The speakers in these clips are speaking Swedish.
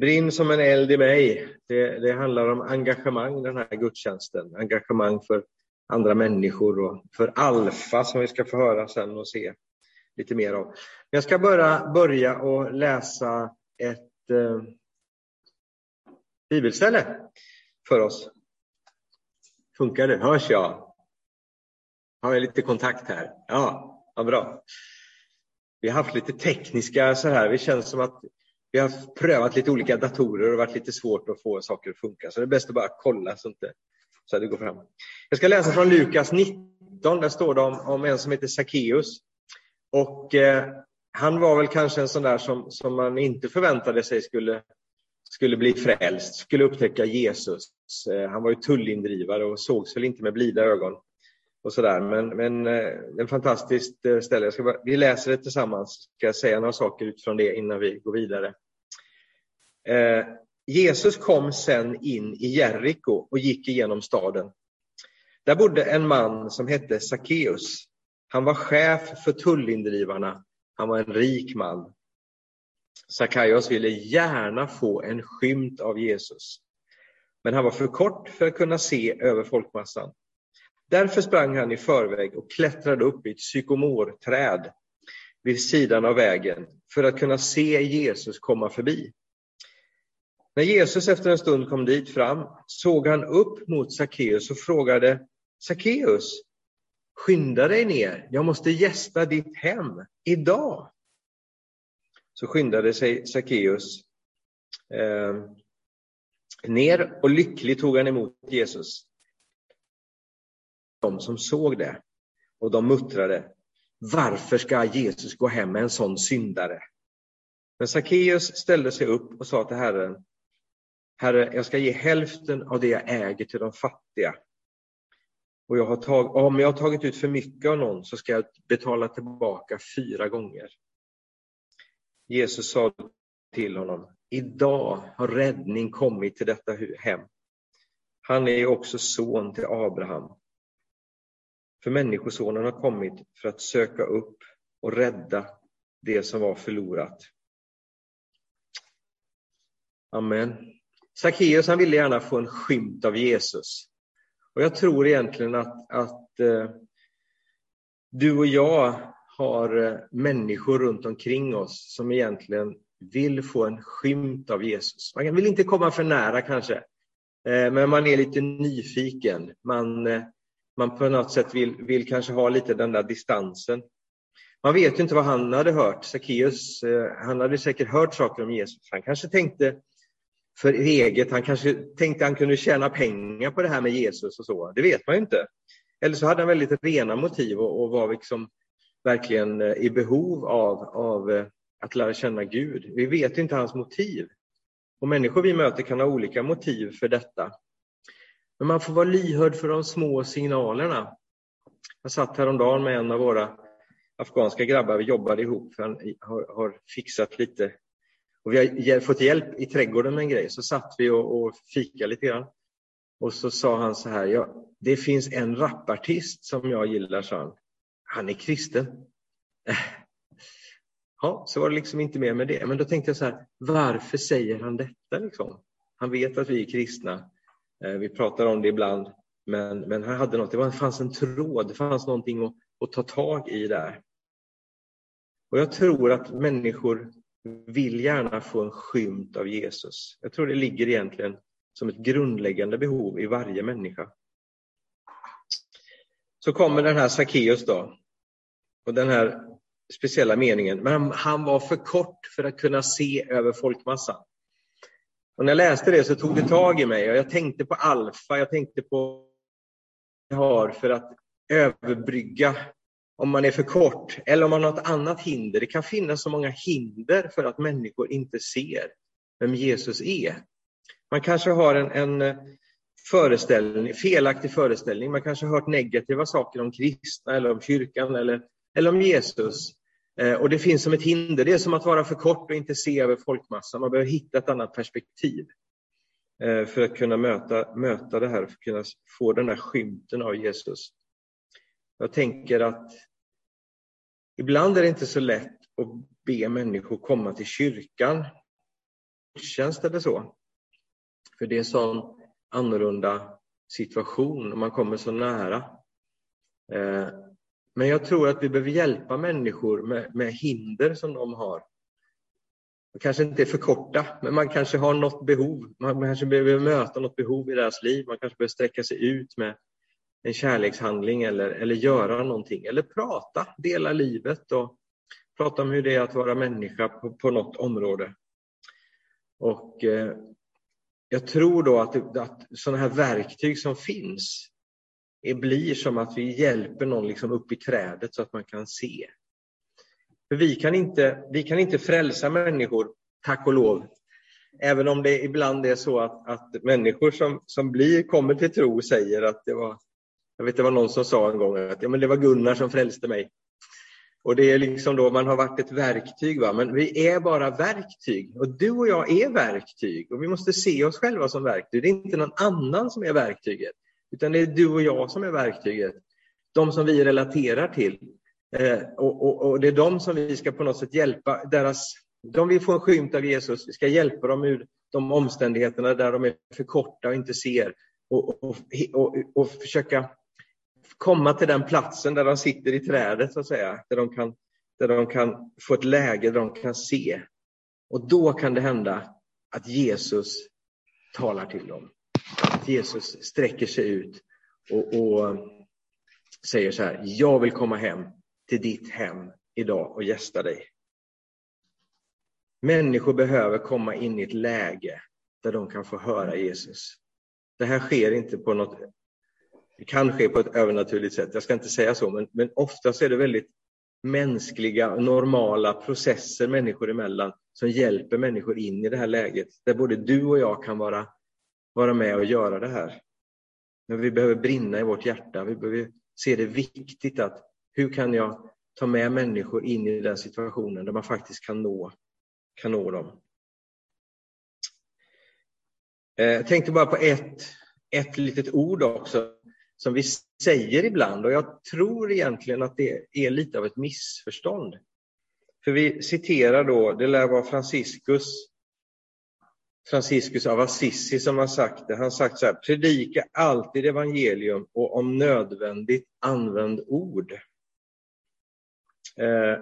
Brinn som en eld i mig. Det, det handlar om engagemang den här gudstjänsten. Engagemang för andra människor och för Alfa som vi ska få höra sen och se lite mer av. Jag ska bara börja och läsa ett eh, bibelställe för oss. Funkar det? Hörs jag? Har jag lite kontakt här? Ja, vad bra. Vi har haft lite tekniska så här. Vi känns som att vi har prövat lite olika datorer och varit lite svårt att få saker att funka. Så det är bäst att bara kolla så, inte, så att det går fram. Jag ska läsa från Lukas 19. Där står det om, om en som heter Sackeus. Och eh, han var väl kanske en sån där som, som man inte förväntade sig skulle, skulle bli frälst, skulle upptäcka Jesus. Eh, han var ju tullindrivare och sågs väl inte med blida ögon. och så där. Men, men eh, en fantastiskt eh, ställe. Bara, vi läser det tillsammans. Ska jag säga några saker utifrån det innan vi går vidare. Eh, Jesus kom sen in i Jeriko och gick igenom staden. Där bodde en man som hette Sackeus. Han var chef för tullindrivarna. Han var en rik man. Sackaios ville gärna få en skymt av Jesus. Men han var för kort för att kunna se över folkmassan. Därför sprang han i förväg och klättrade upp i ett sykomorträd vid sidan av vägen för att kunna se Jesus komma förbi. När Jesus efter en stund kom dit fram såg han upp mot Sackeus och frågade Sackeus, skynda dig ner, jag måste gästa ditt hem idag. Så skyndade sig Sackeus eh, ner och lyckligt tog han emot Jesus. De som såg det och de muttrade, varför ska Jesus gå hem med en sån syndare? Men Sackeus ställde sig upp och sa till Herren, Herre, jag ska ge hälften av det jag äger till de fattiga. Och jag har tag, om jag har tagit ut för mycket av någon så ska jag betala tillbaka fyra gånger. Jesus sa till honom, idag har räddning kommit till detta hem. Han är också son till Abraham. För Människosonen har kommit för att söka upp och rädda det som var förlorat. Amen. Sackeus han ville gärna få en skymt av Jesus. Och jag tror egentligen att, att eh, du och jag har eh, människor runt omkring oss som egentligen vill få en skymt av Jesus. Man vill inte komma för nära kanske, eh, men man är lite nyfiken. Man, eh, man på något sätt vill, vill kanske ha lite den där distansen. Man vet ju inte vad han hade hört. Sackeus, eh, han hade säkert hört saker om Jesus. Han kanske tänkte för eget. Han kanske tänkte han kunde tjäna pengar på det här med Jesus och så. Det vet man ju inte. Eller så hade han väldigt rena motiv och, och var liksom verkligen eh, i behov av, av eh, att lära känna Gud. Vi vet inte hans motiv. Och människor vi möter kan ha olika motiv för detta. Men man får vara lyhörd för de små signalerna. Jag satt häromdagen med en av våra afghanska grabbar, vi jobbade ihop, för han har, har fixat lite och vi har fått hjälp i trädgården med en grej. Så satt vi och, och fikade lite grann. Och så sa han så här, ja, det finns en rapartist som jag gillar, sa han. Han är kristen. Ja, så var det liksom inte mer med det. Men då tänkte jag så här, varför säger han detta? Liksom? Han vet att vi är kristna. Eh, vi pratar om det ibland. Men, men han hade något, det fanns en tråd, det fanns någonting att, att ta tag i där. Och jag tror att människor vill gärna få en skymt av Jesus. Jag tror det ligger egentligen som ett grundläggande behov i varje människa. Så kommer den här Sackeus då. Och den här speciella meningen. Men han var för kort för att kunna se över folkmassan. Och när jag läste det så tog det tag i mig och jag tänkte på alfa, jag tänkte på vad jag har för att överbrygga om man är för kort eller om man har något annat hinder. Det kan finnas så många hinder för att människor inte ser vem Jesus är. Man kanske har en, en föreställning, felaktig föreställning. Man kanske har hört negativa saker om kristna eller om kyrkan eller, eller om Jesus. Eh, och det finns som ett hinder. Det är som att vara för kort och inte se över folkmassan. Man behöver hitta ett annat perspektiv eh, för att kunna möta, möta det här, för att kunna få den här skymten av Jesus. Jag tänker att ibland är det inte så lätt att be människor komma till kyrkan. gudstjänst eller så. För det är en sån annorlunda situation och man kommer så nära. Eh, men jag tror att vi behöver hjälpa människor med, med hinder som de har. Det kanske inte är för korta, men man kanske har något behov. Man kanske behöver möta något behov i deras liv. Man kanske behöver sträcka sig ut med en kärlekshandling eller, eller göra någonting. Eller prata, dela livet och prata om hur det är att vara människa på, på något område. Och eh, jag tror då att, att sådana här verktyg som finns det blir som att vi hjälper någon liksom upp i trädet så att man kan se. För vi kan inte, vi kan inte frälsa människor, tack och lov. Även om det ibland är så att, att människor som, som blir, kommer till tro säger att det var, jag vet det var någon som sa en gång att ja, men det var Gunnar som frälste mig. Och det är liksom då man har varit ett verktyg, va? men vi är bara verktyg. Och du och jag är verktyg och vi måste se oss själva som verktyg. Det är inte någon annan som är verktyget, utan det är du och jag som är verktyget. De som vi relaterar till. Eh, och, och, och, det är de som vi ska på något sätt hjälpa. Deras, de vill få en skymt av Jesus. Vi ska hjälpa dem ur de omständigheterna där de är för korta och inte ser. Och, och, och, och försöka komma till den platsen där de sitter i trädet, så att säga. Där de, kan, där de kan få ett läge där de kan se. Och då kan det hända att Jesus talar till dem. Att Jesus sträcker sig ut och, och säger så här, jag vill komma hem till ditt hem idag och gästa dig. Människor behöver komma in i ett läge där de kan få höra Jesus. Det här sker inte på något det kan ske på ett övernaturligt sätt, jag ska inte säga så, men, men oftast är det väldigt mänskliga, normala processer människor emellan som hjälper människor in i det här läget, där både du och jag kan vara, vara med och göra det här. Men vi behöver brinna i vårt hjärta, vi behöver se det viktigt att hur kan jag ta med människor in i den situationen där man faktiskt kan nå, kan nå dem. Eh, jag tänkte bara på ett, ett litet ord också som vi säger ibland och jag tror egentligen att det är lite av ett missförstånd. För vi citerar då, det lär vara Franciscus, Franciscus av Assisi som har sagt det. Han har sagt så här, predika alltid evangelium och om nödvändigt använd ord. Eh,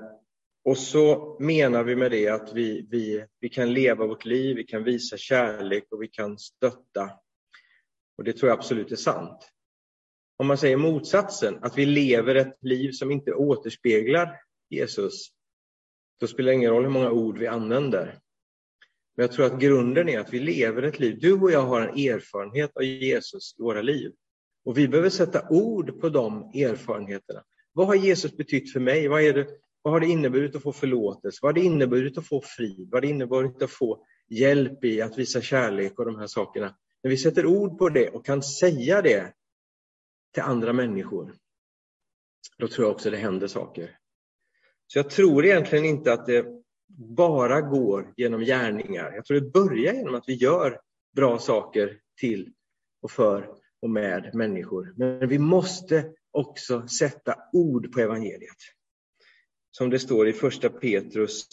och så menar vi med det att vi, vi, vi kan leva vårt liv, vi kan visa kärlek och vi kan stötta. Och det tror jag absolut är sant om man säger motsatsen, att vi lever ett liv som inte återspeglar Jesus, då spelar det ingen roll hur många ord vi använder. Men jag tror att grunden är att vi lever ett liv. Du och jag har en erfarenhet av Jesus i våra liv. Och vi behöver sätta ord på de erfarenheterna. Vad har Jesus betytt för mig? Vad, är det, vad har det inneburit att få förlåtelse? Vad har det inneburit att få frid? Vad har det inneburit att få hjälp i att visa kärlek och de här sakerna? När vi sätter ord på det och kan säga det till andra människor, då tror jag också det händer saker. Så jag tror egentligen inte att det bara går genom gärningar. Jag tror det börjar genom att vi gör bra saker till och för och med människor. Men vi måste också sätta ord på evangeliet. Som det står i första Petrus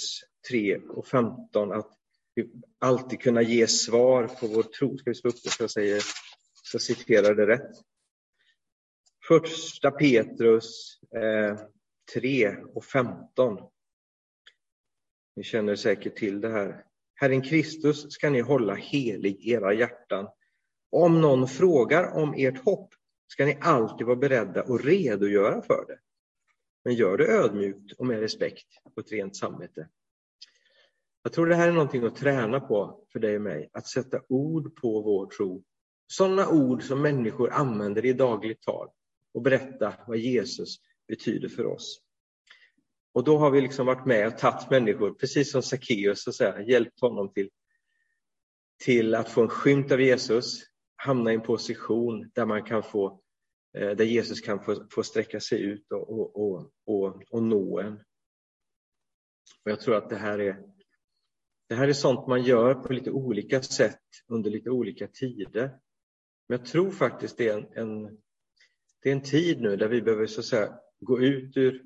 3 och 15 att vi alltid kunna ge svar på vår tro. Ska vi slå upp det så jag säger, så citerar det rätt. Första Petrus eh, 3 och 15. Ni känner säkert till det här. Herren Kristus ska ni hålla helig era hjärtan. Om någon frågar om ert hopp ska ni alltid vara beredda att redogöra för det. Men gör det ödmjukt och med respekt och ett rent samvete. Jag tror det här är någonting att träna på för dig och mig, att sätta ord på vår tro. Sådana ord som människor använder i dagligt tal och berätta vad Jesus betyder för oss. Och då har vi liksom varit med och tagit människor, precis som Sackeus, och hjälpt honom till, till att få en skymt av Jesus, hamna i en position där man kan få eh, där Jesus kan få, få sträcka sig ut och, och, och, och, och nå en. Och jag tror att det här är det här är sånt man gör på lite olika sätt under lite olika tider. Men jag tror faktiskt det är en, en, det är en tid nu där vi behöver så att säga, gå ut ur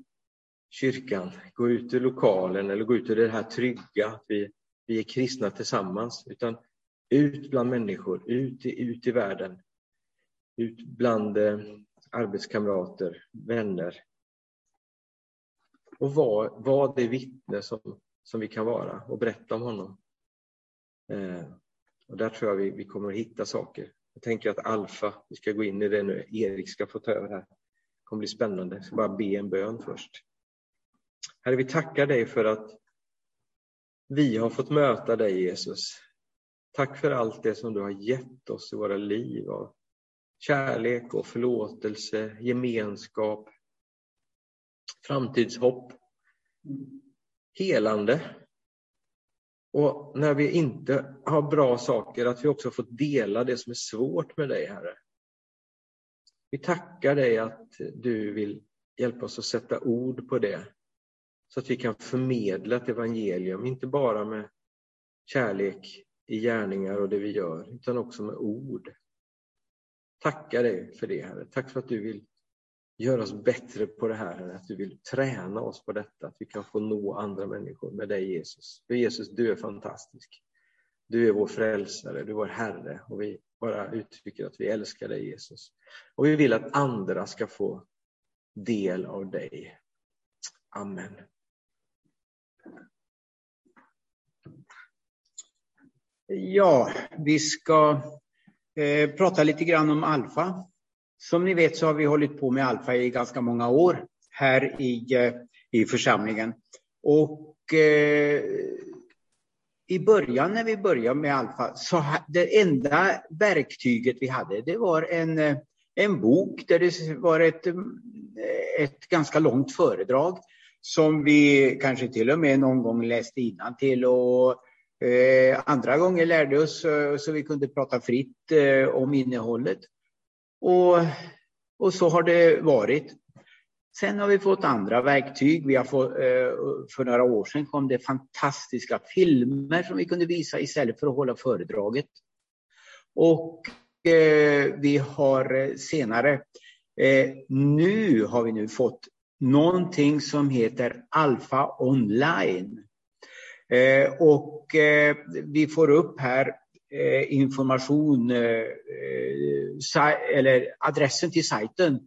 kyrkan, gå ut ur lokalen eller gå ut ur det här trygga. Att vi, vi är kristna tillsammans, utan ut bland människor, ut i, ut i världen, ut bland eh, arbetskamrater, vänner. Och vara var det vittne som, som vi kan vara och berätta om honom. Eh, och där tror jag vi, vi kommer att hitta saker. Jag tänker att Alfa, vi ska gå in i det nu, Erik ska få ta över här. Det kommer bli spännande. Jag ska bara be en bön först. Herre, vi tackar dig för att vi har fått möta dig Jesus. Tack för allt det som du har gett oss i våra liv av kärlek och förlåtelse, gemenskap, framtidshopp, helande. Och när vi inte har bra saker, att vi också fått dela det som är svårt med dig, Herre. Vi tackar dig att du vill hjälpa oss att sätta ord på det, så att vi kan förmedla ett evangelium, inte bara med kärlek i gärningar och det vi gör, utan också med ord. Tackar dig för det, Herre. Tack för att du vill göra oss bättre på det här, att du vill träna oss på detta, att vi kan få nå andra människor med dig Jesus. För Jesus, du är fantastisk. Du är vår frälsare, du är vår Herre och vi bara uttrycker att vi älskar dig Jesus. Och vi vill att andra ska få del av dig. Amen. Ja, vi ska eh, prata lite grann om alfa. Som ni vet så har vi hållit på med alfa i ganska många år här i, eh, i församlingen. Och eh, i början när vi började med alfa så det enda verktyget vi hade det var en, eh, en bok där det var ett, eh, ett ganska långt föredrag som vi kanske till och med någon gång läste till och Eh, andra gånger lärde oss så vi kunde prata fritt eh, om innehållet. Och, och så har det varit. Sen har vi fått andra verktyg. Vi har fått, eh, för några år sedan kom det fantastiska filmer som vi kunde visa istället för att hålla föredraget. Och eh, vi har eh, senare, nu har vi nu fått någonting som heter Alfa online. Och vi får upp här Eh, information, eh, eh, eller adressen till sajten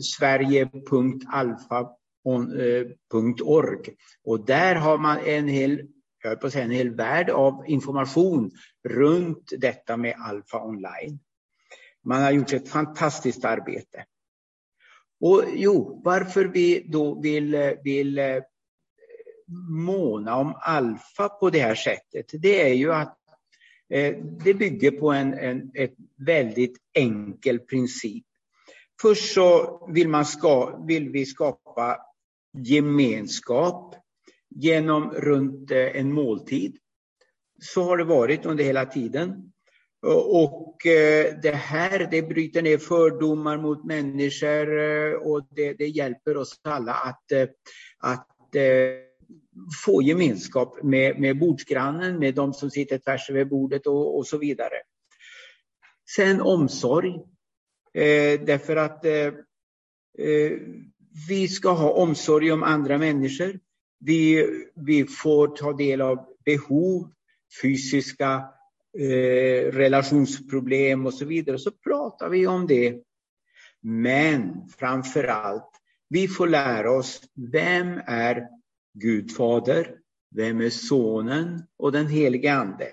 sverige.alfa.org. Och där har man en hel, jag på säga, en hel värld av information runt detta med Alfa online. Man har gjort ett fantastiskt arbete. Och jo, varför vi då vill, vill måna om alfa på det här sättet, det är ju att Eh, det bygger på en, en ett väldigt enkel princip. Först så vill, man ska, vill vi skapa gemenskap genom runt eh, en måltid. Så har det varit under hela tiden. Eh, och det här det bryter ner fördomar mot människor och det, det hjälper oss alla att, att få gemenskap med, med bordsgrannen, med de som sitter tvärs över bordet och, och så vidare. Sen omsorg. Eh, därför att eh, eh, vi ska ha omsorg om andra människor. Vi, vi får ta del av behov, fysiska eh, relationsproblem och så vidare. Så pratar vi om det. Men framför allt, vi får lära oss vem är Gud fader, vem är sonen och den helige ande.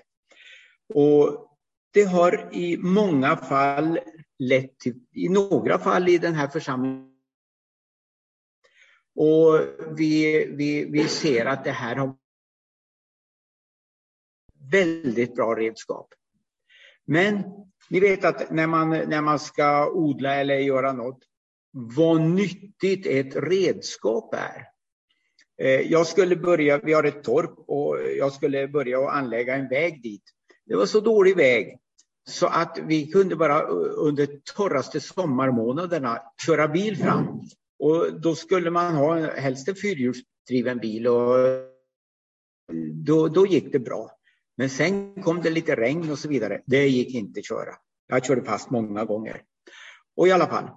Och det har i många fall lett till, i några fall i den här församlingen, och vi, vi, vi ser att det här har väldigt bra redskap. Men ni vet att när man, när man ska odla eller göra något, vad nyttigt ett redskap är. Eh, jag skulle börja, vi har ett torp och jag skulle börja och anlägga en väg dit. Det var så dålig väg så att vi kunde bara under torraste sommarmånaderna köra bil fram. Och då skulle man ha helst en fyrhjulsdriven bil och då, då gick det bra. Men sen kom det lite regn och så vidare. Det gick inte att köra. Jag körde fast många gånger. Och i alla fall.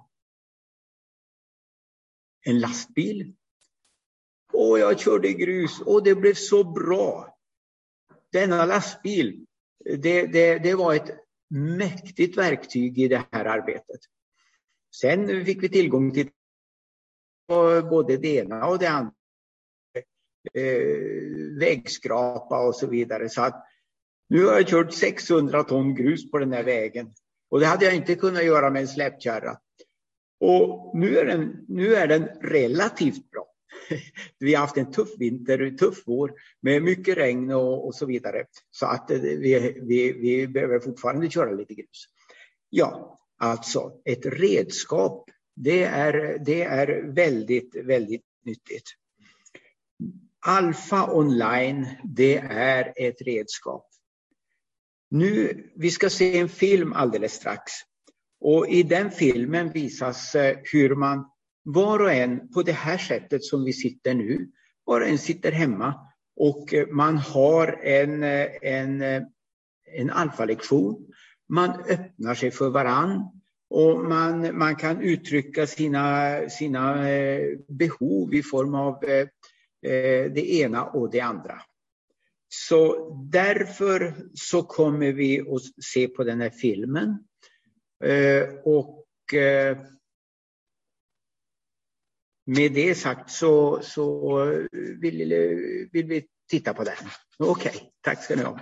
En lastbil och jag körde grus och det blev så bra. denna lastbil, det, det, det var ett mäktigt verktyg i det här arbetet. Sen fick vi tillgång till både det ena och det andra. Eh, vägskrapa och så vidare. Så att nu har jag kört 600 ton grus på den här vägen. Och det hade jag inte kunnat göra med en släpkärra. Och nu är den, nu är den relativt bra. Vi har haft en tuff vinter, tuff vår med mycket regn och, och så vidare. Så att eh, vi, vi, vi behöver fortfarande köra lite grus. Ja, alltså ett redskap. Det är, det är väldigt, väldigt nyttigt. Alfa online, det är ett redskap. Nu, vi ska se en film alldeles strax. Och i den filmen visas eh, hur man var och en på det här sättet som vi sitter nu, var och en sitter hemma och eh, man har en, eh, en, eh, en alfalektion. Man öppnar sig för varann och man, man kan uttrycka sina, sina behov i form av det ena och det andra. Så därför så kommer vi att se på den här filmen. Och med det sagt så, så vill, vill vi titta på den. Okej, okay, tack ska ni ha.